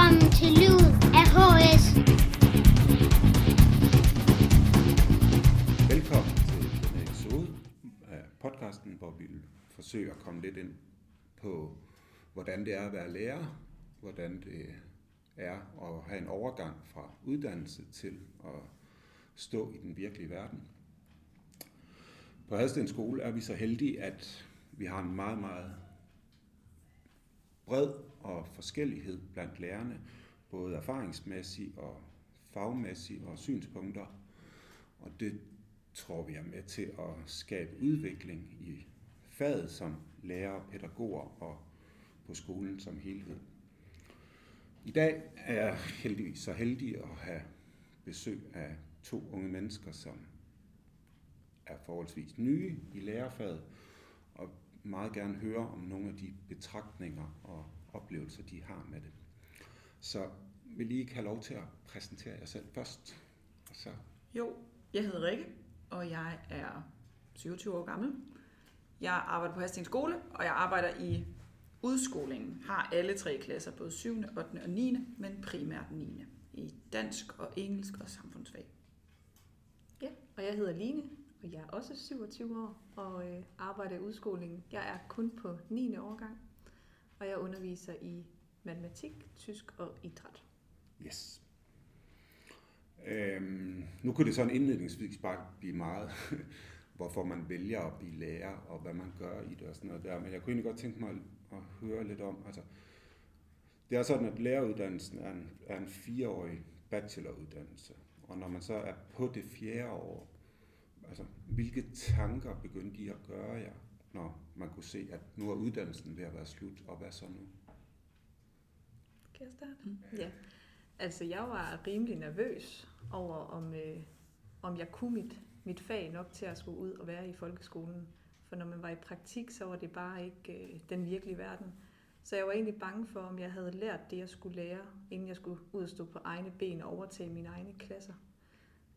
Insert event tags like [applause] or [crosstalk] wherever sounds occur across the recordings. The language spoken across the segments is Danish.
Velkommen til Lyden af HS. Velkommen til denne episode af podcasten, hvor vi vil forsøge at komme lidt ind på, hvordan det er at være lærer, hvordan det er at have en overgang fra uddannelse til at stå i den virkelige verden. På Hadsten Skole er vi så heldige, at vi har en meget, meget bred og forskellighed blandt lærerne, både erfaringsmæssigt og fagmæssigt og synspunkter. Og det tror vi er med til at skabe udvikling i faget som lærere, pædagoger og på skolen som helhed. I dag er jeg heldigvis så heldig at have besøg af to unge mennesker, som er forholdsvis nye i lærerfaget, meget gerne høre om nogle af de betragtninger og oplevelser, de har med det. Så vil I ikke have lov til at præsentere jer selv først? Og så Jo, jeg hedder Rikke, og jeg er 27 år gammel. Jeg arbejder på Hastings Skole, og jeg arbejder i udskolingen. Har alle tre klasser, både 7., 8. og 9., men primært 9. i dansk og engelsk og samfundsfag. Ja, og jeg hedder Line, og jeg er også 27 år og øh, arbejder i udskolingen. Jeg er kun på 9. årgang, og jeg underviser i matematik, tysk og idræt. Yes. Øhm, nu kunne det sådan indledningsvis bare blive meget, [laughs] hvorfor man vælger at blive lærer, og hvad man gør i det og sådan noget der. Men jeg kunne egentlig godt tænke mig at høre lidt om, altså, det er sådan, at læreruddannelsen er en, er en fireårig bacheloruddannelse. Og når man så er på det fjerde år, altså, hvilke tanker begyndte de at gøre jer, når man kunne se, at nu er uddannelsen ved at være slut, og hvad så nu? Kan jeg starte? Ja. Altså, jeg var rimelig nervøs over, om, øh, om jeg kunne mit, mit fag nok til at skulle ud og være i folkeskolen. For når man var i praktik, så var det bare ikke øh, den virkelige verden. Så jeg var egentlig bange for, om jeg havde lært det, jeg skulle lære, inden jeg skulle ud og stå på egne ben og overtage mine egne klasser.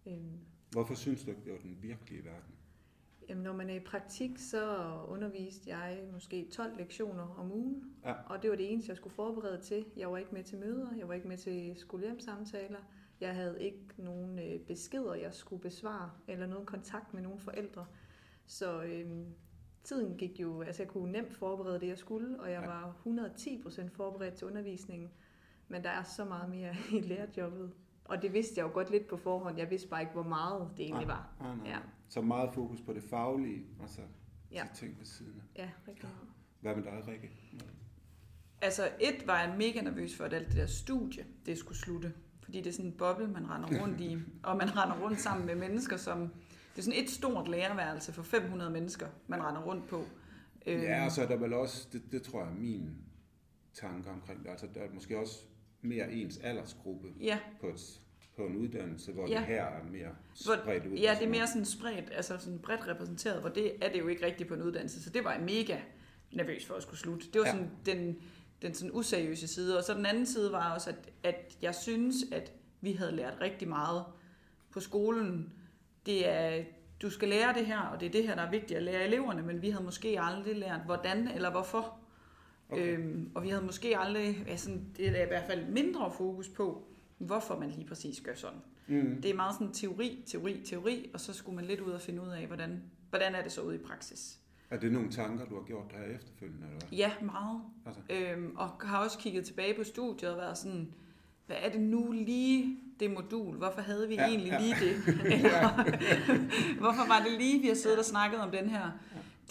Øhm, Hvorfor synes du ikke, det var den virkelige verden? Jamen, når man er i praktik, så underviste jeg måske 12 lektioner om ugen, Ja. og det var det eneste, jeg skulle forberede til. Jeg var ikke med til møder, jeg var ikke med til skolehjemsamtaler, jeg havde ikke nogen øh, beskeder, jeg skulle besvare, eller nogen kontakt med nogen forældre. Så øhm, tiden gik jo, altså jeg kunne nemt forberede det, jeg skulle, og jeg Ja. var 110% forberedt til undervisningen. Men der er så meget mere i lærerjobbet. Og det vidste jeg jo godt lidt på forhånd. Jeg vidste bare ikke, hvor meget det egentlig var. Ah, nej. Ja. Så meget fokus på det faglige, og så Ja. de ting ved siden af. Ja, rigtig. Hvad med dig, Rikke? Altså, et var jeg mega nervøs for, at alt det der studie, det skulle slutte. Fordi det er sådan en boble, man render rundt i, [laughs] og man render rundt sammen med mennesker, som... Det er sådan et stort lærerværelse for 500 mennesker, man render rundt på. Øhm, Ja, og så er der vel også, det, det tror jeg er min tanke omkring det, altså der er måske også mere ens aldersgruppe ja, på, et, på en uddannelse, hvor Ja. det her er mere spredt ud. Ja, det er mere sådan spredt, altså sådan bredt repræsenteret, hvor det er det jo ikke rigtigt på en uddannelse. Så det var jeg mega nervøs for at skulle slutte. Det var Ja. sådan den, den sådan useriøse side. Og så den anden side var også, at, at jeg synes, at vi havde lært rigtig meget på skolen. Det er, du skal lære det her, og det er det her, der er vigtigt at lære eleverne, men vi havde måske aldrig lært, hvordan eller hvorfor. Okay. Øhm, og vi havde måske aldrig, altså, det er der i hvert fald mindre fokus på, hvorfor man lige præcis gør sådan. Mm. Det er meget sådan teori, teori, teori, og så skulle man lidt ud og finde ud af, hvordan, hvordan er det så ude i praksis. Er det nogle tanker, du har gjort her efterfølgende, eller hvad? Ja, meget. Altså, Øhm, og har også kigget tilbage på studiet og været sådan, hvad er det nu lige det modul? Hvorfor havde vi Ja, ja, egentlig ja. ja. lige det? [laughs] Eller, [laughs] hvorfor var det lige, vi har siddet og snakket om den her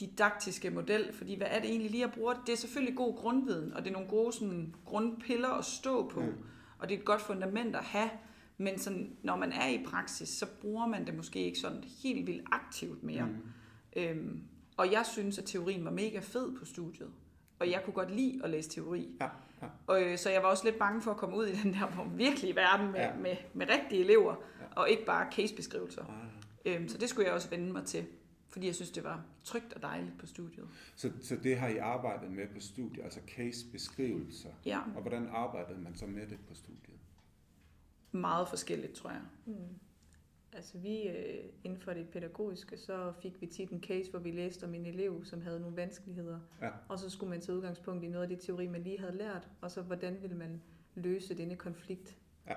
didaktiske model? Fordi hvad er det egentlig lige, jeg bruger? Det er selvfølgelig god grundviden, og det er nogle gode sådan, grundpiller at stå på, Mm. og det er et godt fundament at have. Men sådan, når man er i praksis, så bruger man det måske ikke sådan helt vildt aktivt mere. mm. Øhm, og jeg synes, at teorien var mega fed på studiet. Og jeg kunne godt lide at læse teori. Ja, ja. Og, øh, så jeg var også lidt bange for at komme ud i den der virkelige verden med, Ja. ja. med, med rigtige elever, Ja. ja. og ikke bare casebeskrivelser. Ah. Øhm, så det skulle jeg også vende mig til, fordi jeg synes, det var trygt og dejligt på studiet. Så, så det har I arbejdet med på studiet, altså case-beskrivelser. Ja, Og hvordan arbejdede man så med det på studiet? meget forskelligt, tror jeg. Mm. Altså vi øh, inden for det pædagogiske, så fik vi tit en case, hvor vi læste om en elev, som havde nogle vanskeligheder. Ja. Og så skulle man tage udgangspunkt i noget af det teori, man lige havde lært, og så hvordan ville man løse denne konflikt. Ja.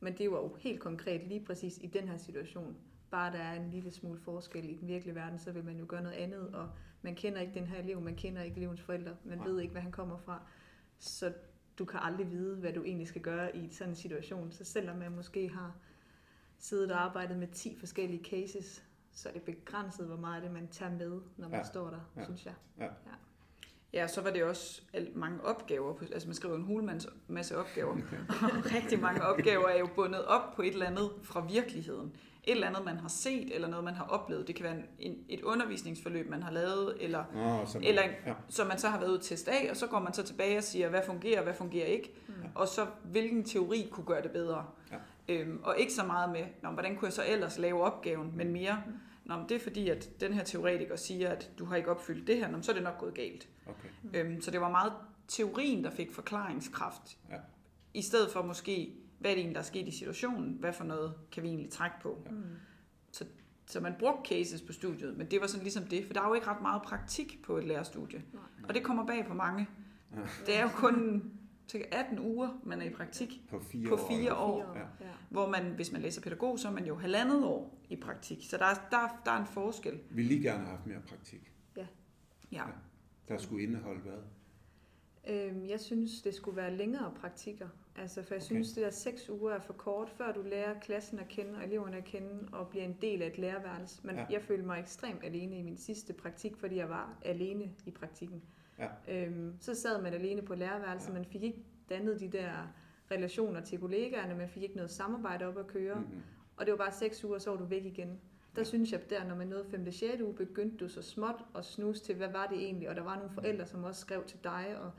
Men det var jo helt konkret lige præcis i den her situation. Bare der er en lille smule forskel i den virkelige verden, så vil man jo gøre noget andet, og man kender ikke den her elev, man kender ikke elevens forældre, man Nej. ved ikke, hvad han kommer fra. Så du kan aldrig vide, hvad du egentlig skal gøre i sådan en situation. Så selvom man måske har siddet og arbejdet med 10 forskellige cases, så er det begrænset, hvor meget af det man tager med, når man Ja. ja. står der, Ja. ja. synes jeg. Ja, så var det også alt- mange opgaver. på- Altså man skriver en hulmands masse opgaver. Og [laughs] [laughs] rigtig mange opgaver er jo bundet op på et eller andet fra virkeligheden. Et eller andet, man har set, eller noget, man har oplevet. Det kan være en, en, et undervisningsforløb, man har lavet, eller så man, Eller- ja. som man så har været ude til af, og så går man så tilbage og siger, hvad fungerer, hvad fungerer ikke, Mm. og så hvilken teori kunne gøre det bedre. Ja. Øhm, og ikke så meget med, Nå, hvordan kunne jeg så ellers lave opgaven, men mere, Nå, men det er fordi, at den her teoretiker siger, at du har ikke opfyldt det her, Nå, så er det nok gået galt. Okay. Øhm, så det var meget teorien, der fik forklaringskraft, Ja. i stedet for måske, hvad er det egentlig, der er sket i situationen, hvad for noget kan vi egentlig trække på. Mm. Så man brugte cases på studiet, men det var sådan ligesom det, for der er jo ikke ret meget praktik på et lærerstudie. Nej. Og det kommer bag på mange. Ja. Det er jo kun cirka 18 uger, man er i praktik, På fire På år. fire år. Fire Ja. Ja. hvor man, hvis man læser pædagog, så er man jo halvandet år i praktik. Så der er, der, der er en forskel. Vi lige gerne have haft mere praktik. Ja. Der skulle indeholde hvad? Øhm, jeg synes, det skulle være længere praktikker. Altså, for jeg Okay. synes, det der seks uger er for kort, før du lærer klassen at kende og eleverne at kende og bliver en del af et lærerværelse. Men Ja. jeg følte mig ekstremt alene i min sidste praktik, fordi jeg var alene i praktikken. Ja. Øhm, så sad man alene på lærerværelset, Ja. man fik ikke dannet de der relationer til kollegaerne, man fik ikke noget samarbejde op at køre. Mm. Mm-hmm. Og det var bare seks uger, så var du væk igen. Der Ja. synes jeg, der når man nåede 5. 6. uge, begyndte du så småt at snuse til, hvad var det egentlig? Og der var nogle forældre, som også skrev til dig, og,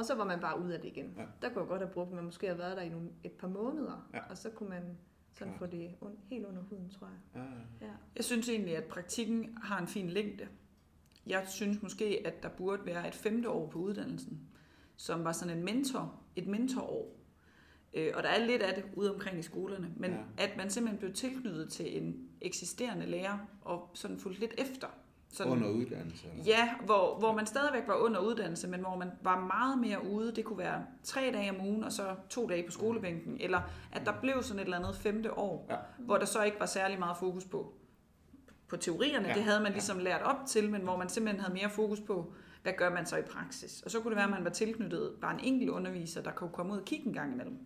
og så var man bare ud af det igen. Ja. Der kunne jeg godt have brugt, at man måske havde været der i nogle, et par måneder, Ja. og så kunne man sådan Klart. få det un, helt under huden, tror jeg. Ah, Ja. Jeg synes egentlig, at praktikken har en fin længde. Jeg synes måske, at der burde være et femte år på uddannelsen, som var sådan en mentor, et mentorår. Øh, Og der er lidt af det ude omkring i skolerne, men Ja. ja. at man simpelthen blev tilknyttet til en eksisterende lærer og sådan fulgt lidt efter. Sådan, under uddannelse? eller? Ja, hvor, hvor man stadigvæk var under uddannelse, men hvor man var meget mere ude. Det kunne være tre dage om ugen, og så to dage på skolebænken. Eller at der blev sådan et eller andet femte år, Ja. hvor der så ikke var særlig meget fokus på, på teorierne. Ja. Ja. Det havde man ligesom lært op til, men hvor man simpelthen havde mere fokus på, hvad gør man så i praksis. Og så kunne det være, at man var tilknyttet bare en enkelt underviser, der kunne komme ud og kigge en gang imellem.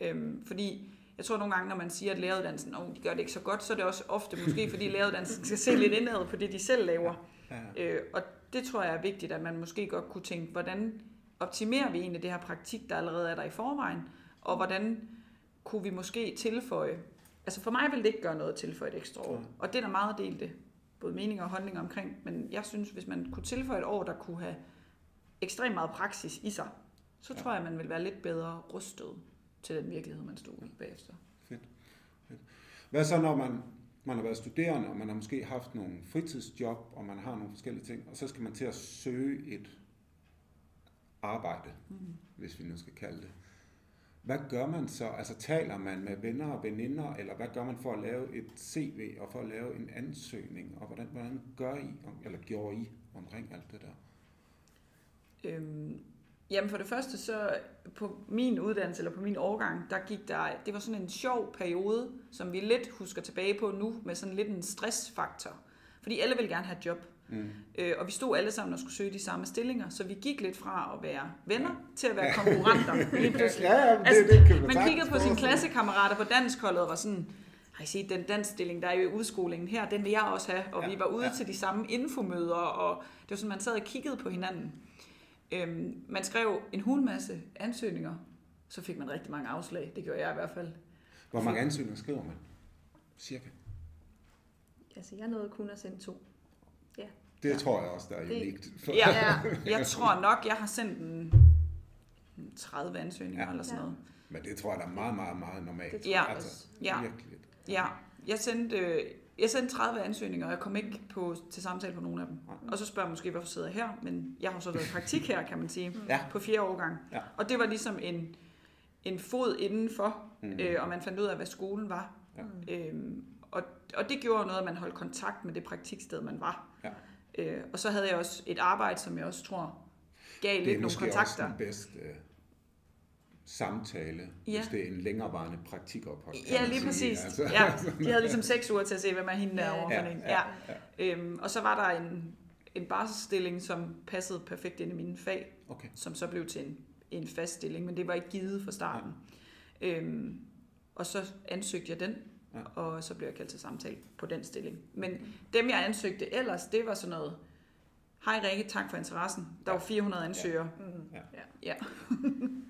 Ja. Øhm, fordi jeg tror nogle gange, når man siger, at læreruddannelsen, oh, de gør det ikke så godt, så er det også ofte måske, fordi læreruddannelsen skal se lidt indad på det, de selv laver. Ja. Øh, og det tror jeg er vigtigt, at man måske godt kunne tænke, hvordan optimerer vi egentlig det her praktik, der allerede er der i forvejen, og hvordan kunne vi måske tilføje, altså for mig vil det ikke gøre noget at tilføje et ekstra år, og det er der meget delte, både meninger og holdninger omkring, men jeg synes, hvis man kunne tilføje et år, der kunne have ekstremt meget praksis i sig, så ja. tror jeg, man vil være lidt bedre rustet til den virkelighed, man stod i bagefter. Fedt. Fedt. Hvad så, når man, man har været studerende, og man har måske haft nogle fritidsjob, og man har nogle forskellige ting, og så skal man til at søge et arbejde, Mm. hvis vi nu skal kalde det. Hvad gør man så? Altså taler man med venner og veninder, eller hvad gør man for at lave et CV og for at lave en ansøgning, og hvordan, hvordan gør I, eller gjorde I omkring alt det der? Øhm, jamen for det første så på min uddannelse eller på min årgang, der gik der, det var sådan en sjov periode, som vi lidt husker tilbage på nu, med sådan lidt en stressfaktor. Fordi alle vil gerne have et job, Mm. øh, og vi stod alle sammen og skulle søge de samme stillinger, så vi gik lidt fra at være venner til at være konkurrenter [laughs] lige pludselig. Ja, ja, men Altså, det, det Man kiggede på sine klassekammerater på danskholdet og var sådan, har I set den danskstilling, der er jo i udskolingen her, den vil jeg også have. Og Ja, vi var ude ja. til de samme infomøder, og det var sådan, man sad og kiggede på hinanden. Øhm, man skrev en hul masse ansøgninger, så fik man rigtig mange afslag. Det gjorde jeg i hvert fald. Hvor mange ansøgninger skriver man? Cirka. Altså, jeg nåede kun at sende to. Det Ja. tror jeg også, der er Det- unikt. Ja, [laughs] jeg tror nok, jeg har sendt en 30 ansøgninger Ja. ja. eller sådan Ja. noget. Men det tror jeg, der er meget, meget, meget normalt. Det tror Ja. jeg altså, også. Ja. Virkelig. Ja, jeg sendte, øh, jeg sendte 30 ansøgninger, og jeg kom ikke på, til samtale på nogen af dem. Og så spørger jeg måske, hvorfor sidder jeg her? Men jeg har så været i praktik her, kan man sige, Ja. på fjerde årgang. Ja. Og det var ligesom en, en fod indenfor, Mm. øh, og man fandt ud af, hvad skolen var. Ja. Øhm, og, og det gjorde noget, at man holdt kontakt med det praktiksted, man var. Ja. Øh, og så havde jeg også et arbejde, som jeg også tror gav det lidt er nogle måske kontakter. også den bedste, samtale, Ja. hvis det er en længerevarende praktikophold. Ja, lige sige. præcis. Altså, Ja, [laughs] de havde ligesom seks uger til at se, hvem er hende Ja, derovre for ja, en. ja, Ja. Øhm, og så var der en, en barselsstilling, som passede perfekt ind i mine fag, Okay. som så blev til en, en fast stilling, men det var ikke givet fra starten. Øhm, og så ansøgte jeg den, Ja. og så blev jeg kaldt til samtale på den stilling. Men dem, jeg ansøgte ellers, det var sådan noget, hej Rikke, tak for interessen. Der var 400 ansøgere. Mm. Ja. Ja. [laughs]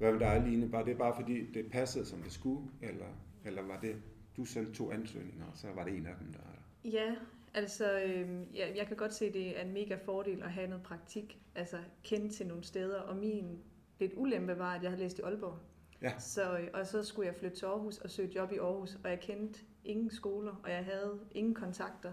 Ja. Hvad med dig, Line? Var det bare fordi, det passede, som det skulle? Eller, eller var det, du sendte to ansøgninger, og så var det en af dem, der... Ja, altså øh, ja, jeg kan godt se, at det er en mega fordel at have noget praktik, altså kende til nogle steder, og min lidt ulempe var, at jeg havde læst i Aalborg. Ja. Så, øh, og så skulle jeg flytte til Aarhus og søge job i Aarhus, og jeg kendte ingen skoler, og jeg havde ingen kontakter.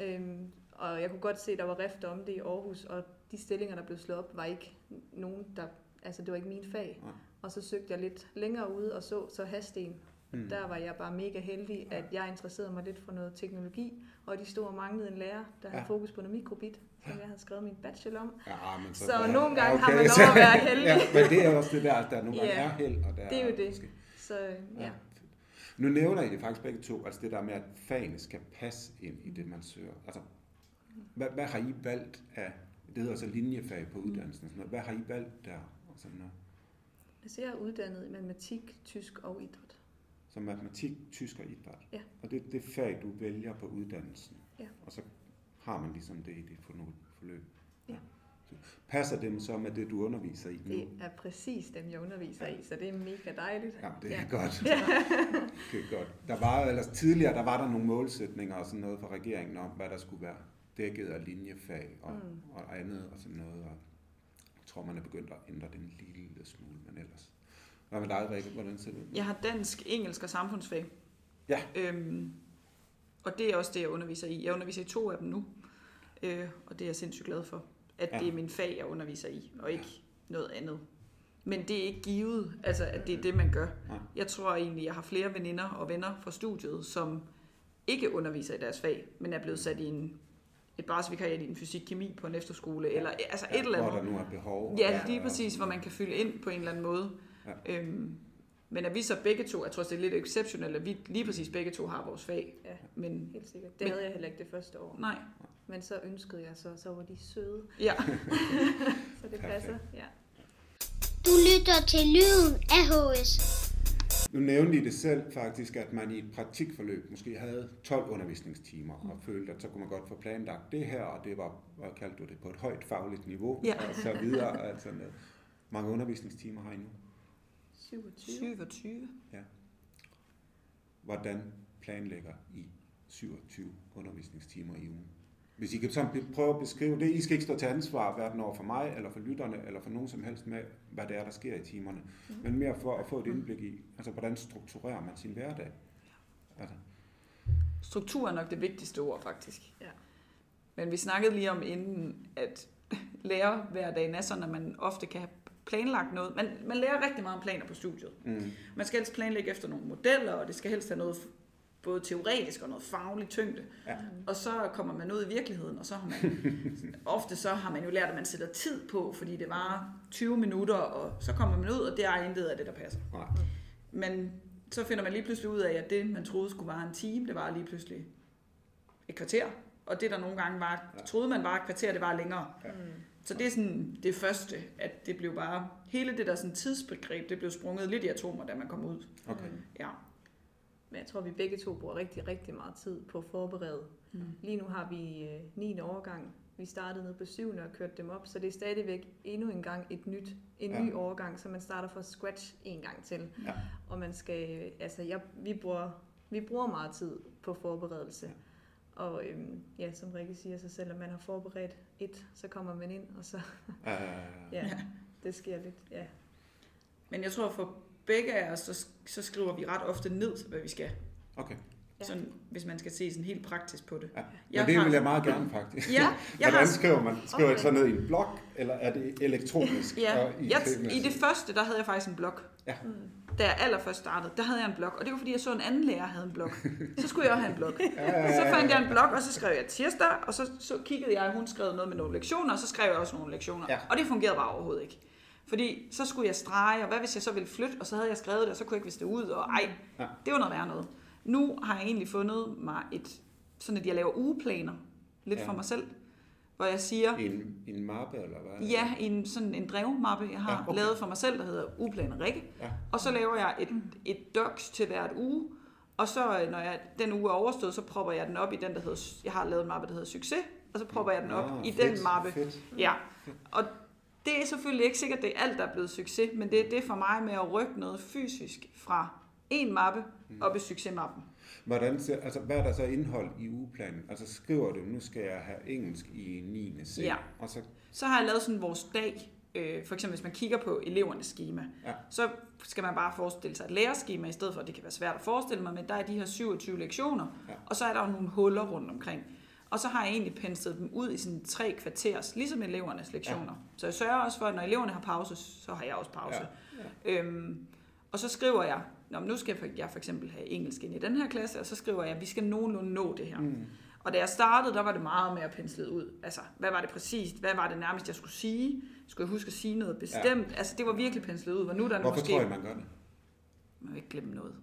Øhm, og jeg kunne godt se, at der var rift om det i Aarhus, og de stillinger, der blev slået op, var ikke nogen, der... Altså, det var ikke min fag. Nej. Og så søgte jeg lidt længere ude og så, så Hasten. Mm. Der var jeg bare mega heldig, at jeg interesserede mig lidt for noget teknologi, og de stod og manglede en lærer, der havde Ja. fokus på noget mikrobit, som jeg havde skrevet min bachelor om. Ja, men Så nogle gange har man lov at [laughs] være heldig. ja, men det er også det der, at der nogle gange Ja. er held, og der Det er jo det. Måske. Så øh, ja. Nu nævner I det faktisk begge to, altså det der med, at fagene skal passe ind i det, man søger. Altså, hvad, hvad har I valgt af, det hedder så linjefag på uddannelsen, og sådan noget. hvad har I valgt der? Og sådan noget? Altså, jeg er uddannet i matematik, tysk og idræt. Som matematik, tysk og idræt. Ja. Og det er det fag, du vælger på uddannelsen. Ja. Og så har man ligesom det i dit fornu- forløb. Ja. Så Passer dem så med det, du underviser i nu? Det er præcis dem, jeg underviser i, så det er mega dejligt. Ja, det er Ja. godt. [laughs] det er godt. Der var ellers tidligere, der var der nogle målsætninger og sådan noget fra regeringen om, hvad der skulle være dækket af linjefag og, Mm. og andet og sådan noget. Og tror, man er begyndt at ændre den en lille smule, men ellers. Hvad med dig, Rikke? Hvordan ser det ud? Jeg har dansk, engelsk og samfundsfag. Ja. Øhm, og det er også det, jeg underviser i. Jeg underviser i to af dem nu, øh, og det er jeg sindssygt glad for. At Ja. det er min fag, jeg underviser i, og ikke noget andet. Men det er ikke givet, altså at det er det, man gør. Nej. Jeg tror egentlig, jeg har flere veninder og venner fra studiet, som ikke underviser i deres fag, men er blevet sat i en, et barsvikariat i en fysik-kemi på en efterskole, eller altså et eller Hvor andet. der nu er behov. Ja, lige præcis, hvor man kan fylde ind på en eller anden måde. Ja. Øhm, men at vi så begge to, jeg tror det er lidt exceptionelt, at vi lige præcis begge to har vores fag. Ja. Men Helt sikkert. Det Men- havde jeg heller ikke det første år. nej, Men så ønskede jeg så, så var de søde. ja. [laughs] Så det passer. Ja. Du lytter til lyden af HS. Nu nævnte I det selv faktisk, at man i et praktikforløb måske havde 12 undervisningstimer, og følte, at så kunne man godt få planlagt det her, og det var, hvad kaldte du det, på et højt fagligt niveau, Ja. og så videre. Altså, mange undervisningstimer har I nu. 27. 27. Hvordan planlægger I 27 undervisningstimer i ugen? Hvis I kan sådan prøve at beskrive det, I skal ikke stå til ansvar hverken over for mig, eller for lytterne, eller for nogen som helst med, hvad det er, der sker i timerne, Mhm. men mere for at få et indblik i, altså hvordan strukturerer man sin hverdag? Altså, Struktur er nok det vigtigste ord, faktisk. Ja. Men vi snakkede lige om inden, at [laughs] lærerhverdagen er sådan, at man ofte kan have planlagt noget. Man, man lærer rigtig meget om planer på studiet. mm, Man skal helst planlægge efter nogle modeller, og det skal helst have noget både teoretisk og noget fagligt tyngde. Ja. Og så kommer man ud i virkeligheden, og så har man, [laughs] ofte så har man jo lært, at man sætter tid på, fordi det var 20 minutter, og så kommer man ud, og det er intet af det, der passer. nej. Men så finder man lige pludselig ud af, at det, man troede skulle være en time, det var lige pludselig et kvarter. Og det, der nogle gange var, Ja. troede man var et kvarter, det var længere. Ja. Så det er sådan det første, at det blev bare, hele det der sådan tidsbegreb, det blev sprunget lidt i atomer, da man kom ud. Okay. Ja. Men jeg tror, vi begge to bruger rigtig, rigtig meget tid på at forberede. Mm. Lige nu har vi øh, 9. årgang. Vi startede ned på 7. og kørte dem op, så det er stadigvæk endnu en gang et nyt, en Ja. ny årgang, så man starter fra scratch en gang til. Ja. Og man skal, altså jeg, vi, bruger, vi bruger meget tid på forberedelse. Ja. Og øhm, ja, som Rikke siger, så selvom man har forberedt et, så kommer man ind, og så, Uh, ja, [laughs] Ja. det sker lidt, ja. Men jeg tror for begge af os, så, så skriver vi ret ofte ned, hvad vi skal. okay. Ja. Sådan, hvis man skal se sådan helt praktisk på det. Ja. Men Jeg det har- vil jeg meget gerne faktisk. Ja, [laughs] jeg Hvordan har, skriver man? Skriver Okay. det så ned i en blog, eller er det elektronisk? ja, og jeg, I det første, der havde jeg faktisk en blog. Mm. Da jeg allerførst startede, der havde jeg en blog. Og det var fordi, jeg så en anden lærer havde en blog. [laughs] Så skulle jeg også have en blog. Så fandt jeg en blog, og så skrev jeg tirsdag, og så, så kiggede jeg, at hun skrev noget med nogle lektioner, og så skrev jeg også nogle lektioner. Ja. Og det fungerede bare overhovedet ikke. Fordi så skulle jeg strege, og hvad hvis jeg så ville flytte, og så havde jeg skrevet det, og så kunne jeg ikke vise det ud, og ej, Ja. det var noget værre noget. Nu har jeg egentlig fundet mig et, sådan at jeg laver ugeplaner, lidt Ja. for mig selv, hvor jeg siger, en, en mappe, eller hvad? ja, en, sådan en drevmappe, jeg har Ja, okay. lavet for mig selv, der hedder Ugeplaner Rikke, Ja. og så laver jeg et, et docs til hvert uge, og så øh, når jeg, den uge er overstået, så propper jeg den op i den, der hedder, jeg har lavet en mappe, der hedder Succes, og så propper jeg den op Nå, i fedt, den mappe. Fedt. Ja, og det er selvfølgelig ikke sikkert, det er alt, der er blevet succes, men det er det for mig med at rykke noget fysisk fra en mappe Mm. op i succesmappen. Hvordan ser, altså, hvad er der så indhold i ugeplanen? Altså skriver du, nu skal jeg have engelsk i 9. C, Ja. og så Så har jeg lavet sådan vores dag, øh, for eksempel hvis man kigger på elevernes schema, Ja. så skal man bare forestille sig et lærerskema, i stedet for det kan være svært at forestille mig, men der er de her 27 lektioner, Ja. og så er der jo nogle huller rundt omkring. Og så har jeg egentlig penslet dem ud i sådan tre kvarters, ligesom elevernes lektioner. Ja. Så jeg sørger også for, at når eleverne har pause, så har jeg også pause. Ja. Ja. Øhm, og så skriver jeg, Nå, nu skal jeg for eksempel have engelsk ind i den her klasse, og så skriver jeg, at vi skal nogenlunde nå det her. Mm. Og da jeg startede, der var det meget mere penslet ud. Altså, hvad var det præcist? Hvad var det nærmest, jeg skulle sige? Skulle jeg huske at sige noget bestemt? Ja. Altså, det var virkelig penslet ud. Hvor nu er der Hvorfor måske... tror jeg, man gør det? Man vil ikke glemme noget.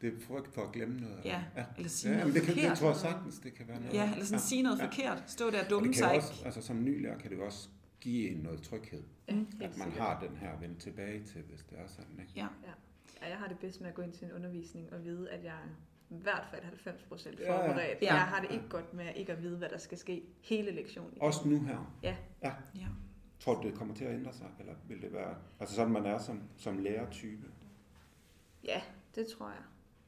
Det er frygt for at glemme noget. Ja, ja. eller sige ja noget men det, kan, forkert. det tror jeg sagtens, det kan være noget. Ja, eller sådan ja. sige noget ja. forkert. Stå der og Og dumme det kan sig ikke. også, altså som ny lærer kan det jo også give en noget tryghed. Ja, Mm. At man sikkert. har den her at vende tilbage til, hvis det er sådan, ikke? Ja. Ja, jeg har det bedst med at gå ind til en undervisning og vide, at jeg er i hvert fald 90 procent Ja, ja. forberedt. Ja. Jeg har det ikke godt med ikke at vide, hvad der skal ske hele lektionen. Også nu her. Ja. ja. Tror du, det kommer til at ændre sig? Eller vil det være, altså sådan man er som, som lærertype? Ja, det tror jeg.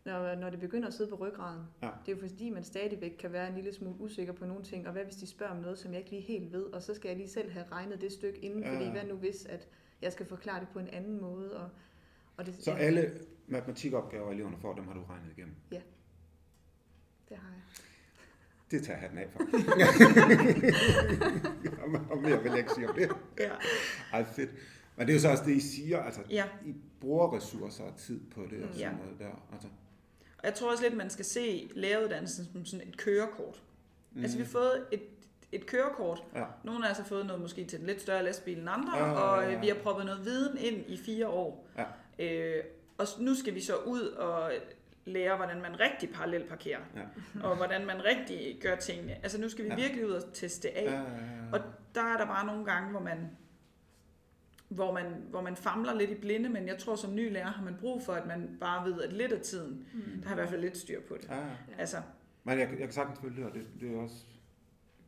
Når, når det begynder at sidde på ryggraden. Ja. Det er jo fordi, man stadigvæk kan være en lille smule usikker på nogle ting. Og hvad hvis de spørger om noget, som jeg ikke lige helt ved? Og så skal jeg lige selv have regnet det stykke inden. Ja. Fordi hvad nu hvis, at jeg skal forklare det på en anden måde? Og, og det, Så alle matematikopgaver, eleverne får, dem har du regnet igennem? det har jeg. [laughs] Det tager hatten af for. [laughs] og mere vil jeg ikke sige om det. ja. Ej, fedt. Men det er jo så også det, I siger, altså, ja. I bruger ressourcer og tid på det og Mm. sådan Ja. noget der. Altså, Og jeg tror også lidt, man skal se læreruddannelsen som sådan et kørekort. Mm. Altså, vi har fået et, et kørekort. Ja. Nogle af os har fået noget måske til en lidt større lastbil end andre, Ja, ja, ja, og ja. øh, vi har proppet noget viden ind i fire år. Ja. Øh, og nu skal vi så ud og lære, hvordan man rigtig parallelt parkerer, Ja. [laughs] og hvordan man rigtig gør tingene. Altså nu skal vi Ja. virkelig ud og teste af. Ja, ja, ja. Og der er der bare nogle gange, hvor man, hvor man, hvor man famler lidt i blinde, men jeg tror som ny lærer har man brug for, at man bare ved, at lidt af tiden, Mm. der har i hvert fald lidt styr på det. ja, ja. Altså, Men jeg, jeg kan sagtens følge det, det, det er også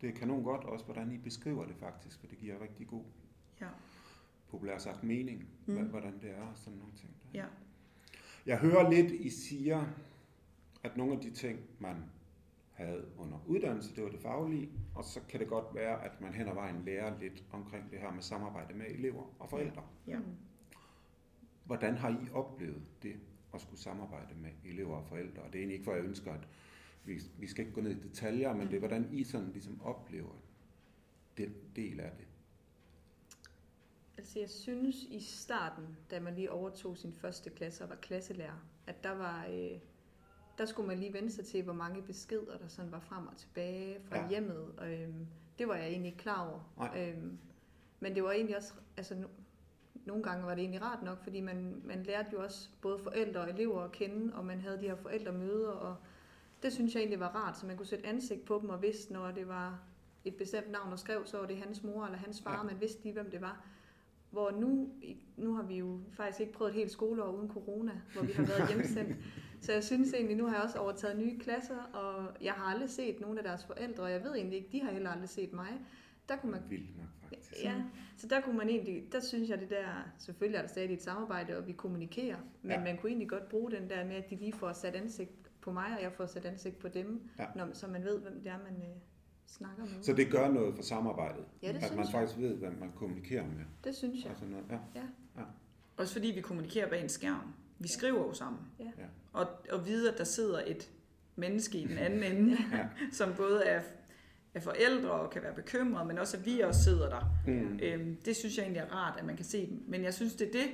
det er kanon godt også, hvordan I beskriver det faktisk, for det giver rigtig god, ja. populært sagt, mening, Mm. mm. hvordan det er og sådan nogle ting. Der. Ja. Jeg hører lidt, I siger, at nogle af de ting, man havde under uddannelse, det var det faglige, og så kan det godt være, at man hen ad vejen lærer lidt omkring det her med samarbejde med elever og forældre. Ja. Hvordan har I oplevet det at skulle samarbejde med elever og forældre? Og det er egentlig ikke, for jeg ønsker, at vi, vi skal ikke gå ned i detaljer, men det er, hvordan I sådan ligesom oplever den del af det. Altså jeg synes i starten, da man lige overtog sin første klasse og var klasselærer, at der var, øh, der skulle man lige vende sig til, hvor mange beskeder der sådan var frem og tilbage fra Ja. hjemmet. Og, øhm, det var jeg egentlig ikke klar over. Nej. Øhm, men det var egentlig også, altså no, nogle gange var det egentlig rart nok, fordi man, man lærte jo også både forældre og elever at kende, og man havde de her forældremøder, og det synes jeg egentlig var rart, så man kunne sætte ansigt på dem og vidste, når det var et bestemt navn og skrev, så var det hans mor eller hans far, ja. man vidste lige, hvem det var. Hvor nu, nu har vi jo faktisk ikke prøvet et helt skoleår uden corona, hvor vi har været hjemsendt. [laughs] Så jeg synes egentlig, nu har jeg også overtaget nye klasser, og jeg har aldrig set nogen af deres forældre, og jeg ved egentlig ikke, de har heller aldrig set mig. Der kunne man Vildt nok faktisk. Ja, så der kunne man egentlig, der synes jeg det der, selvfølgelig er der stadig et samarbejde, og vi kommunikerer, men Ja. ja. man kunne egentlig godt bruge den der med, at de lige får sat ansigt på mig, og jeg får sat ansigt på dem, Ja. når, så man ved, hvem det er, man øh, snakker med. Så det gør noget for samarbejdet, Ja, det at man synes jeg. faktisk ved, hvad man kommunikerer med. Det synes jeg. Og sådan noget. Ja. Også fordi vi kommunikerer bag en skærm. Vi skriver jo sammen. Ja. Ja. Og, og vide, at der sidder et menneske i den anden ende, Ja. [laughs] som både er, er forældre og kan være bekymrede, men også at vi også sidder der. Mm. Øhm, det synes jeg egentlig er rart, at man kan se dem. Men jeg synes, det er det,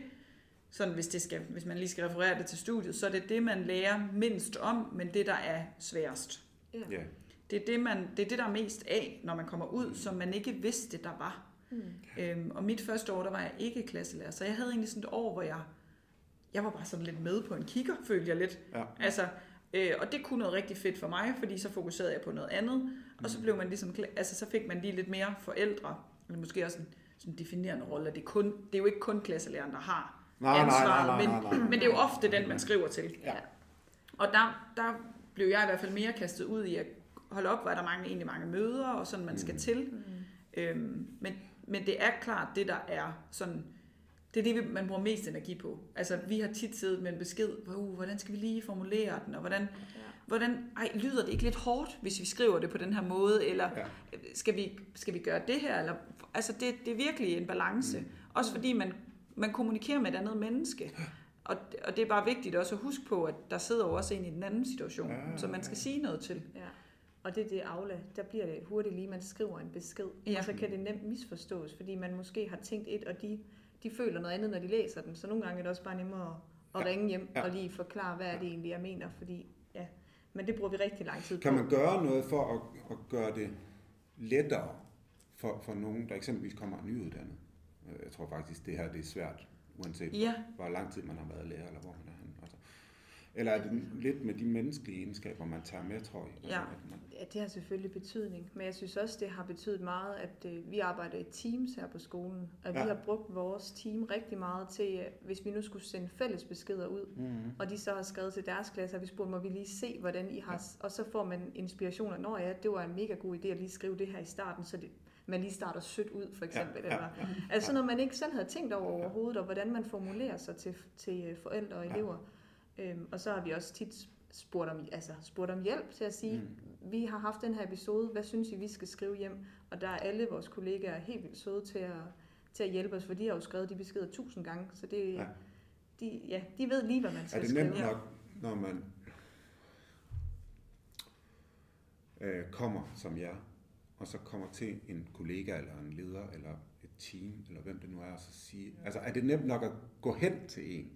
sådan hvis, det skal, hvis man lige skal referere det til studiet, så er det det, man lærer mindst om, men det, der er sværest. Ja. Det er det, man, det er det, der er mest af, når man kommer ud, som man ikke vidste, der var. Mm. Øhm, og mit første år, der var jeg ikke klasselærer, så jeg havde egentlig sådan et år, hvor jeg, jeg var bare sådan lidt med på en kigger, følte jeg lidt. Ja. Altså, øh, og det kunne noget rigtig fedt for mig, fordi så fokuserede jeg på noget andet, mm. og så blev man ligesom, altså så fik man lige lidt mere forældre, eller måske også en sådan definerende rolle, at det er, kun, det er jo ikke kun klasselæreren, der har Nej, nej, nej, ansvaret, nej, nej, nej. men, men det er jo ofte den, man skriver til. Ja. Og der, der blev jeg i hvert fald mere kastet ud i at holde op, hvor er der mange, egentlig mange møder, og sådan man skal til. Mm. Øhm, men, men det er klart det, der er sådan, det er det, man bruger mest energi på. Altså, vi har tit siddet med en besked, uh, hvordan skal vi lige formulere den, og hvordan, Ja. hvordan ej, lyder det ikke lidt hårdt, hvis vi skriver det på den her måde, eller Ja. skal, vi, skal vi gøre det her? Eller, altså, det, det er virkelig en balance. Mm. Også fordi man, man kommunikerer med et andet menneske. Og, og det er bare vigtigt også at huske på, at der sidder jo også en i den anden situation, Ja, som man skal sige noget til. Ja. Og det er det Aula, der bliver det hurtigt lige, man skriver en besked. Ja. Ja. Og så kan det nemt misforstås, fordi man måske har tænkt et, og de, de føler noget andet, når de læser den. Så nogle gange er det også bare nemmere at Ja. ringe hjem Ja. og lige forklare, hvad er det egentlig, jeg mener. Fordi, ja. Men det bruger vi rigtig lang tid Kan på. man gøre noget for at, at gøre det lettere for, for nogen, der eksempelvis kommer nyuddannet? Øh, Jeg tror faktisk, det her det er svært, uanset Ja, hvor lang tid man har været lærer, eller hvor man er henne. Altså. Eller er det lidt med de menneskelige egenskaber, man tager med, tror jeg? Altså, Ja. at man, Ja, det har selvfølgelig betydning, men jeg synes også, det har betydet meget, at øh, vi arbejder i teams her på skolen, og Ja. vi har brugt vores team rigtig meget til, øh, hvis vi nu skulle sende fælles beskeder ud, mm-hmm. og de så har skrevet til deres klasse, og vi spurgte, må vi lige se, hvordan I har... Og så får man inspiration af, når ja, det var en mega god idé at lige skrive det her i starten, så det, man lige starter sødt ud, for eksempel. Ja, ja, Eller, ja. altså sådan noget, man ikke selv havde tænkt over overhovedet, og hvordan man formulerer sig til, til øh, forældre og Ja. elever. Øhm, og så har vi også tit spurgt om, altså, spurgt om hjælp til at sige, mm. Vi har haft den her episode, hvad synes I, vi skal skrive hjem? Og der er alle vores kollegaer helt vildt søde til at, til at hjælpe os, for de har jo skrevet de beskeder tusind gange, så det, Ja. ja. De, ja, de ved lige, hvad man Er skal det skrive. nemt nok, når man øh, kommer som jer, og så kommer til en kollega eller en leder eller et team, eller hvem det nu er, og så sige, altså er det nemt nok at gå hen til en?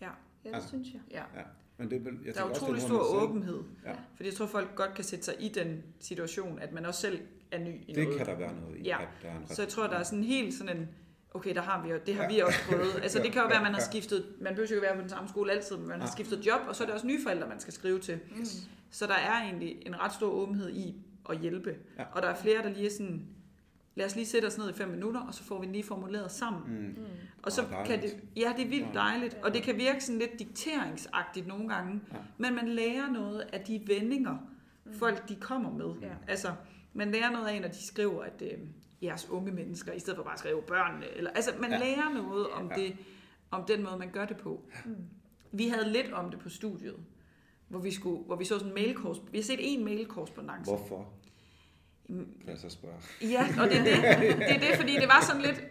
ja, Ja, det Altså, synes jeg. ja. Ja. Men det jeg Der er også, utrolig det er noget, stor selv- åbenhed. Ja. Fordi jeg tror, folk godt kan sætte sig i den situation, at man også selv er ny i Det noget. kan der være noget i, Ja. at der er en Så jeg tror, der er sådan helt sådan en, okay, der har vi jo, det har Ja. vi også prøvet. [laughs] Altså det kan jo være, at man har skiftet, man behøver jo ikke være på den samme skole altid, men man har skiftet job, og så er det også nye forældre, man skal skrive til. Yes. Så der er egentlig en ret stor åbenhed i at hjælpe. Ja. Og der er flere, der lige er sådan, lad os lige sætte os ned i fem minutter, og så får vi lige formuleret sammen. Mm. Mm. Og så dejligt. kan det, ja, det er vildt dejligt, og det kan virke sådan lidt dikteringsagtigt nogle gange, Ja. men man lærer noget af de vendinger, folk de kommer med. Ja. Altså, man lærer noget af, når de skriver, at øh, jeres unge mennesker, i stedet for bare at skrive børnene, eller, altså man Ja. lærer noget om, Ja. det, om den måde, man gør det på. Mm. Vi havde lidt om det på studiet, hvor vi, skulle, hvor vi så sådan en mail Vi har set en mail-korrespondance. Hvorfor, Jeg så spørge? Ja, og det er det, det er det, fordi det var sådan lidt,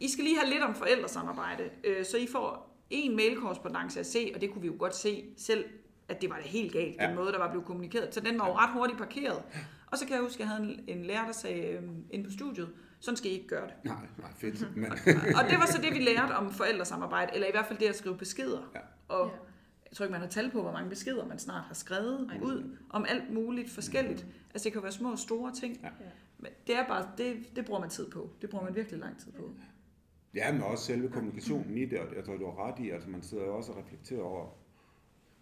I skal lige have lidt om forældresamarbejde, øh, så I får en mailkorrespondance at se, og det kunne vi jo godt se selv, at det var det helt galt, den Ja. måde, der var blevet kommunikeret. Så den var jo ret hurtigt parkeret. Og så kan jeg huske, at jeg havde en, en lærer, der sagde øh, inde på studiet, sådan skal I ikke gøre det. Nej, nej, fedt. Men, Og det var så det, vi lærte om forældresamarbejde, eller i hvert fald det at skrive beskeder. Ja. Og Ja. Jeg tror ikke, man har tal på, hvor mange beskeder man snart har skrevet Nej. ud om alt muligt forskelligt. Altså det kan være små og store ting. Ja. Men det er bare, det, det bruger man tid på. Det bruger man virkelig lang tid på. ja, men også selve kommunikationen i det, og jeg tror, du har ret i, altså man sidder også og reflekterer over,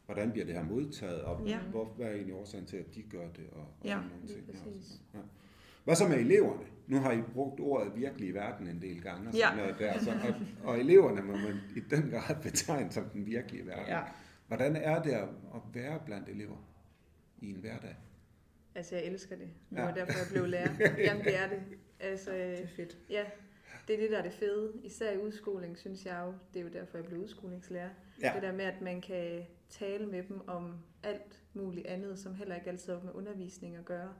hvordan bliver det her modtaget, og Ja. hvor, hvad er egentlig årsagen til, at de gør det, og, og Ja, sådan nogle ting. Ja. Hvad så med eleverne? Nu har I brugt ordet virkelig i verden en del gange, og, sådan Ja. noget der, så, og, og eleverne må man i den grad betegne som den virkelige verden. Ja. Hvordan er det at være blandt elever i en hverdag? Altså, jeg elsker det. Det Ja. var derfor, jeg blev lærer. [laughs] Jamen, det er det. Altså, Det er fedt. ja, det er det, der er det fede. Især i udskoling, synes jeg jo, det er jo derfor, jeg blev udskolingslærer. Ja. Det der med, at man kan tale med dem om alt muligt andet, som heller ikke altid har med undervisning at gøre.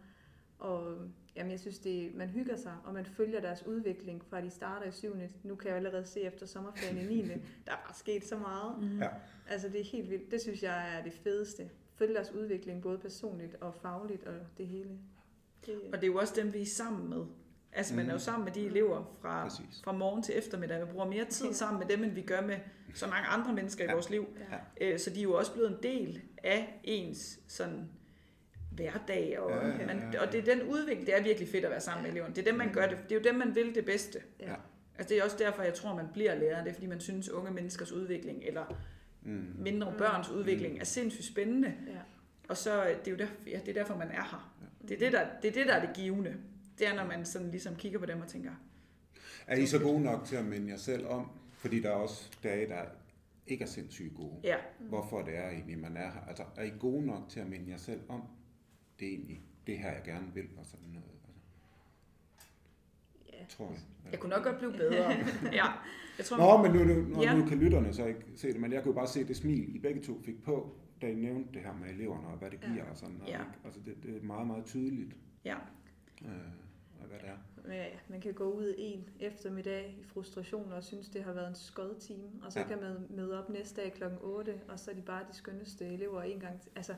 Og jamen, jeg synes, det, man hygger sig, og man følger deres udvikling fra de starter i 7. Nu kan jeg allerede se efter sommerferien i 9. [laughs] Der er bare sket så meget. Mm. Ja. Altså, det er helt vildt. Det synes jeg er det fedeste. Følge deres udvikling, både personligt og fagligt og det hele. Det, Og det er jo også dem, vi er sammen med. Altså man er jo Mhm. sammen med de elever fra, Præcis. fra morgen til eftermiddag. Vi bruger mere tid sammen med dem, end vi gør med så mange andre mennesker i Ja. vores liv. ja. Øh, Så de er jo også blevet en del af ens sådan hverdag, og, Ja, ja, ja, man, ja. og det er den udvikling, det er virkelig fedt at være sammen med eleverne. Det er dem, man gør det. Det er jo dem, man vil det bedste. Ja. Altså det er også derfor, jeg tror, man bliver lærer. Det er, fordi man synes, unge menneskers udvikling, eller Mm. mindre børns udvikling, er sindssygt spændende. Ja. Og så det er jo derfor, ja, det er derfor, man er her. Det er det, der, det er det, der er det givende. Det er, når man sådan ligesom kigger på dem og tænker, Er I så gode nok til at minde jer selv om? Fordi der er også dage, der ikke er sindssygt gode. ja, Hvorfor det er egentlig, man er her. Altså, er I gode nok til at minde jer selv om, det er egentlig det her, jeg gerne vil, og sådan noget? Altså, Ja. tror jeg. jeg kunne nok godt blive bedre. [laughs] ja, jeg tror, Nå, men nu, nu, Ja. nu kan lytterne så ikke se det, men jeg kunne bare se det smil, I begge to fik på, da I nævnte det her med eleverne, og hvad det giver og sådan noget. Ja. ikke? Altså, det, det er meget, meget tydeligt, ja, øh, hvad det er. Ja, man kan gå ud en eftermiddag i frustration og synes, det har været en skød time, og så Ja. ja. kan man møde op næste dag kl. 8, og så er de bare de skønneste elever en gang. Altså,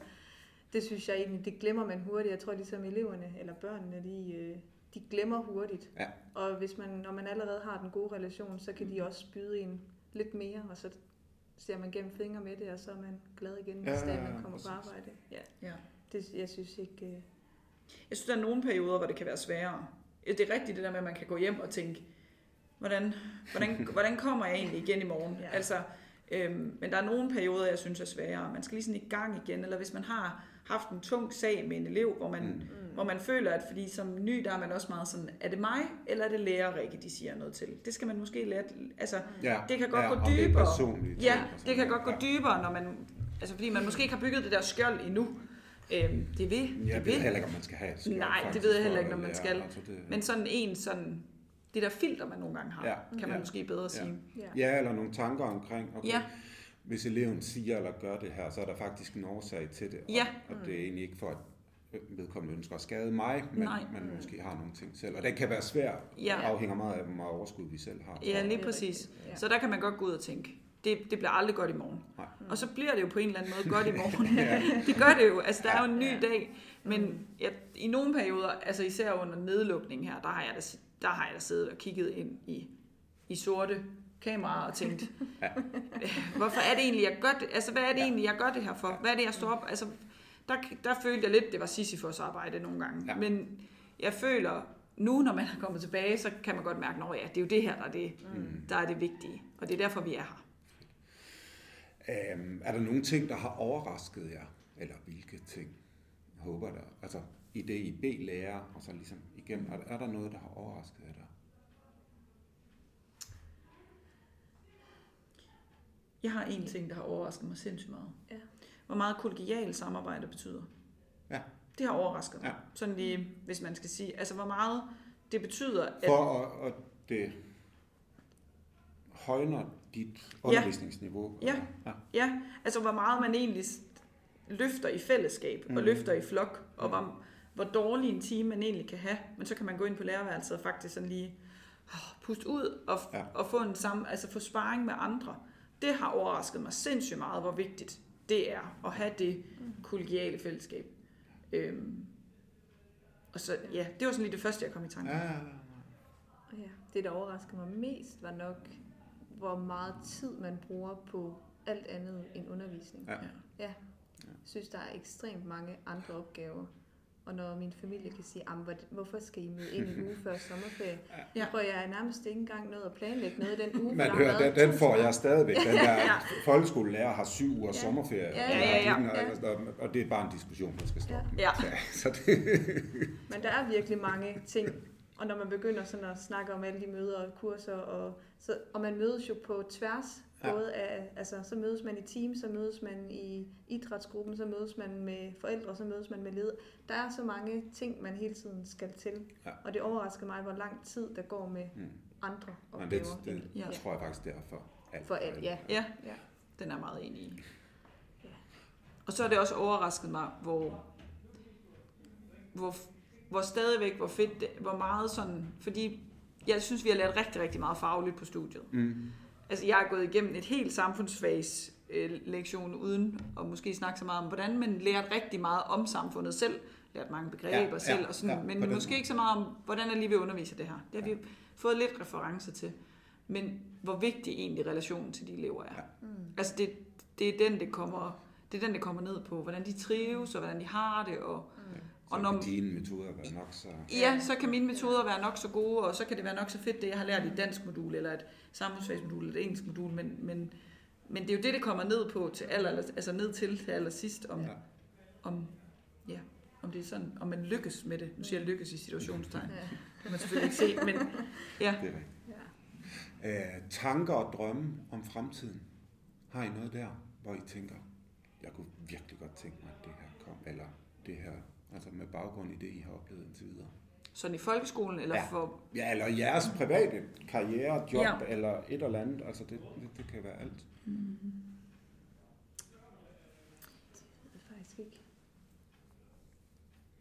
det synes jeg egentlig, det glemmer man hurtigt. Jeg tror ligesom eleverne eller børnene, de, øh, de glemmer hurtigt. Ja. Og hvis man, når man allerede har den gode relation, så kan de også byde en lidt mere, og så ser man gennem fingre med det, og så er man glad igen Ja, næste dag, ja, man ja, kommer præcis. på arbejde. Ja, ja. det, jeg synes ikke... Øh, Jeg synes, der er nogle perioder, hvor det kan være sværere. Det er rigtigt det der med, at man kan gå hjem og tænke, hvordan, hvordan, [laughs] hvordan kommer jeg egentlig igen i morgen? Ja. Ja. Altså, øhm, men der er nogle perioder, jeg synes er sværere. Man skal lige sådan i gang igen, eller hvis man har haft en tung sag med en elev, hvor man, Mm. mm. hvor man føler, at fordi som ny, der er man også meget sådan, er det mig, eller er det lærer Rikke, de siger noget til? Det skal man måske lære, altså, Ja, Det kan godt ja, gå det er dybere. personligt. Ja, det kan godt gå dybere, når man, altså fordi man måske ikke har bygget det der skjold endnu. Øhm, det vil, Ja, det jeg ved vil. heller ikke, om man skal have et skjold, Nej, det faktisk, ved jeg heller ikke, når man skal. Altså, det, Men sådan en sådan, det der filter, man nogle gange har, Ja, kan man ja. måske bedre sige. ja. Ja, eller nogle tanker omkring, okay, Ja. Hvis eleven siger eller gør det her, så er der faktisk en årsag til det. Og, Ja. og det er egentlig ikke for, at vedkommende ønsker at skade mig, men Nej. man måske har nogle ting selv. Og det kan være svært, Ja. afhænger meget af, hvor meget overskud vi selv har. Ja, lige Det præcis. Så der kan man godt gå ud og tænke, det, det bliver aldrig godt i morgen. Nej. Og så bliver det jo på en eller anden måde [laughs] godt i morgen. [laughs] det gør det jo. Altså, der er jo en ny Ja. dag. Men jeg, i nogle perioder, altså især under nedlukningen her, der har jeg da, der har jeg da siddet og kigget ind i, i sorte kameraer og tænkt, [laughs] Ja. "Øh, hvorfor er det egentlig, jeg gør det? Altså, hvad er det Ja. egentlig, jeg gør det her for? Hvad er det, jeg står op? Altså, der, der følte jeg lidt, det var Sisyfos arbejde nogle gange. Ja. Men jeg føler, nu når man er kommet tilbage, så kan man godt mærke, at ja, det er jo det her, der er det, Mm. der er det vigtige. Og det er derfor, vi er her. Øhm, er der nogle ting, der har overrasket jer? Eller hvilke ting? Jeg håber der. Altså, i det I B-lærer, og så ligesom igen, er, er der noget, der har overrasket jer Jeg har en ting, der har overrasket mig sindssygt meget. Ja. Hvor meget kollegial samarbejde betyder. Ja. Det har overrasket mig. Ja. Sådan lige, hvis man skal sige. Altså, hvor meget det betyder, at... For at, at det højner dit undervisningsniveau. Ja. ja. Ja, altså hvor meget man egentlig løfter i fællesskab og Mm. løfter i flok, og hvor, hvor dårlig en time man egentlig kan have. Men så kan man gå ind på lærerværelset og faktisk sådan lige åh, puste ud og, Ja. ja. og få en sammen, altså få sparring med andre. Det har overrasket mig sindssygt meget, hvor vigtigt det er at have det kollegiale fællesskab. Øhm, og så, ja, det var sådan lige det første, jeg kom i tanke om. Ja, Ja, det, der overraskede mig mest, var nok, hvor meget tid man bruger på alt andet end undervisning. Ja. ja. Jeg synes, der er ekstremt mange andre opgaver. Og når min familie kan sige, "Am, hvor- hvorfor skal I møde ind en uge før sommerferie? [laughs] Ja. For jeg er nærmest ikke engang nået at planlægge noget den uge. Man hører, den, den får jeg stadigvæk. Den der [laughs] Ja. folkeskolelærer har syv uger Ja. sommerferie. Ja, ja, ja, ja. Og, altså, og, og det er bare en diskussion, der skal stoppe. Ja. Ja, så det, [laughs] Men der er virkelig mange ting, og når man begynder sådan at snakke om alle de møder og kurser, og, så, og man mødes jo på tværs, Ja. ja. både af, altså så mødes man i team, så mødes man i idrætsgruppen, så mødes man med forældre, så mødes man med leder. Der er så mange ting, man hele tiden skal til, Ja. og det overrasker mig, hvor lang tid der går med Mm. andre men det, opgaver. det, Ja. tror jeg faktisk, det er for alt. For alt, ja. Ja, Ja. den er meget enig i. Ja. Og så er det også overrasket mig, hvor, hvor, hvor stadigvæk, hvor fedt, det, hvor meget sådan, fordi jeg synes, vi har lært rigtig, rigtig meget fagligt på studiet. Mm. Altså, jeg har gået igennem et helt samfundsfags øh, lektion uden at måske snakke så meget om, hvordan man lært rigtig meget om samfundet selv, lært mange begreber Ja, ja, ja, selv, og sådan, ja, men måske måde. ikke så meget om, hvordan er lige ved at undervise det her. Det har ja. vi fået lidt referencer til. Men hvor vigtig egentlig relationen til de elever er. Ja. Mm. Altså det, det er den, det kommer, det er den, det kommer ned på. Hvordan de trives, og hvordan de har det, og. Og når... når, dine metoder være nok så... ja, så kan mine metoder være nok så gode, og så kan det være nok så fedt, det jeg har lært i et dansk modul, eller et samfundsfagsmodul, eller et engelsk modul, men, men, men det er jo det, det kommer ned på til aller, altså ned til til allersidst, om, Ja. ja. om, ja, om det er sådan, om man lykkes med det. Nu siger jeg lykkes i situationstegn. Ja. Det kan man selvfølgelig ikke se, men ja. Det er rigtigt. Ja. Øh, tanker og drømme om fremtiden. Har I noget der, hvor I tænker, jeg kunne virkelig godt tænke mig, at det her kom, eller det her, altså med baggrund i det, I har oplevet indtil videre? Sådan i folkeskolen, eller Ja. for... Ja, eller jeres private karriere, job, ja. Eller et eller andet, altså det, det, det kan være alt. Det er faktisk ikke.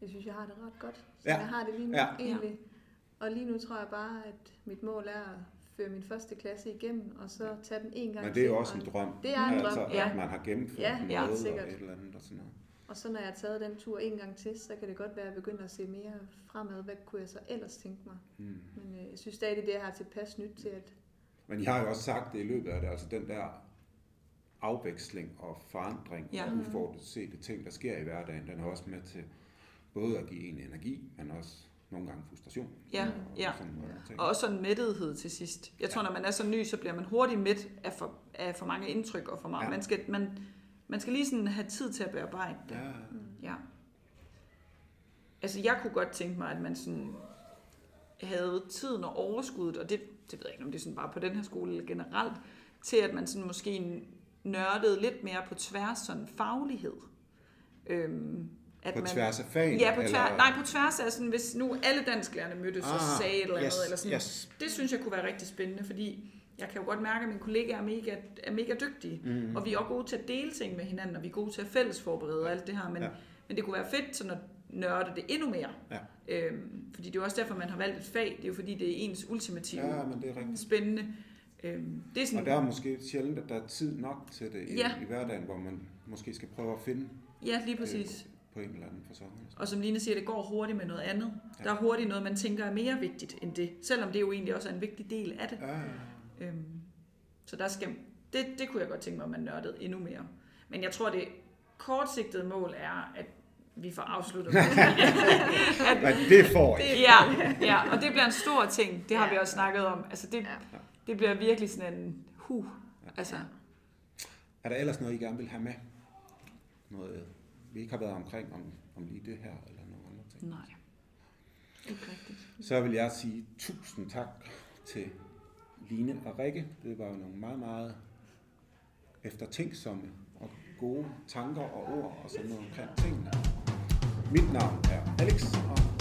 Jeg synes, jeg har det ret godt. Så Ja. jeg har det lige nu Ja. egentlig. Og lige nu tror jeg bare, at mit mål er at føre min første klasse igennem, og så tage den en gang Men det er jo til, også en drøm. Det er en drøm, altså, ja. at man har gennemført Ja, noget ja, og et eller andet og sådan noget. Og så når jeg har taget den tur en gang til, så kan det godt være, at jeg begynder at se mere fremad. Hvad kunne jeg så ellers tænke mig? Mm. Men øh, jeg synes stadig, det er har tilpas nyt til, at Men I har jo også sagt det i løbet af det, altså den der afveksling og forandring Ja. og uforudsete ting, der sker i hverdagen, den er også med til både at give en energi, men også nogle gange frustration. Ja, og ja. Sådan ting. Og også sådan mættethed til sidst. Jeg tror, når man er så ny, så bliver man hurtigt mæt af for, af for mange indtryk og for meget. Ja. Ja. Man, skal, man, man skal lige sådan have tid til at bearbejde det. Ja, Ja. Altså, jeg kunne godt tænke mig, at man sådan havde tiden og overskuddet, og det, det ved jeg ikke, om det er sådan bare på den her skole eller generelt, til at man sådan måske nørdede lidt mere på tværs sådan faglighed. Øhm, at på man, tværs af fagene? Ja, på tværs, eller- nej, på tværs af sådan, hvis nu alle dansklærerne mødtes ah, og sagde et eller andet, yes, eller sådan, yes. det synes jeg kunne være rigtig spændende, fordi jeg kan jo godt mærke, at mine kollegaer er mega, er mega dygtige, mm. og vi er også gode til at dele ting med hinanden, og vi er gode til at fælles forberede og alt det her, men, Ja. men det kunne være fedt sådan at nørde det endnu mere. Ja. Øhm, fordi det er jo også derfor, man har valgt et fag, det er jo fordi, det er ens ultimative Ja, men det er rigtigt. spændende. Øhm, det er sådan, Og der er måske sjældent, at der er tid nok til det i, Ja. i hverdagen, hvor man måske skal prøve at finde ja, lige præcis. på en eller anden fasong. Og som Line siger, det går hurtigt med noget andet. Ja. Der er hurtigt noget, man tænker er mere vigtigt end det, selvom det jo egentlig også er en vigtig del af det. Ja, ja. Øhm, så der skal, det, det kunne jeg godt tænke mig, at man nørdede endnu mere. Men jeg tror, det kortsigtede mål er, at vi får afsluttet. [laughs] Men det får I. Det, ja, ja, og det bliver en stor ting. Det har Ja. vi også snakket om. Altså det, Ja. det bliver virkelig sådan en hu. Altså, Er der ellers noget, I gerne vil have med? Noget, vi ikke har været omkring om, om lige det her, eller nogle andre ting? nej. Ikke rigtigt. Så vil jeg sige tusind tak til Line og Rikke. Det var jo nogle meget, meget eftertænksomme og gode tanker og ord og sådan noget omkring tingene. Mit navn er Alex, og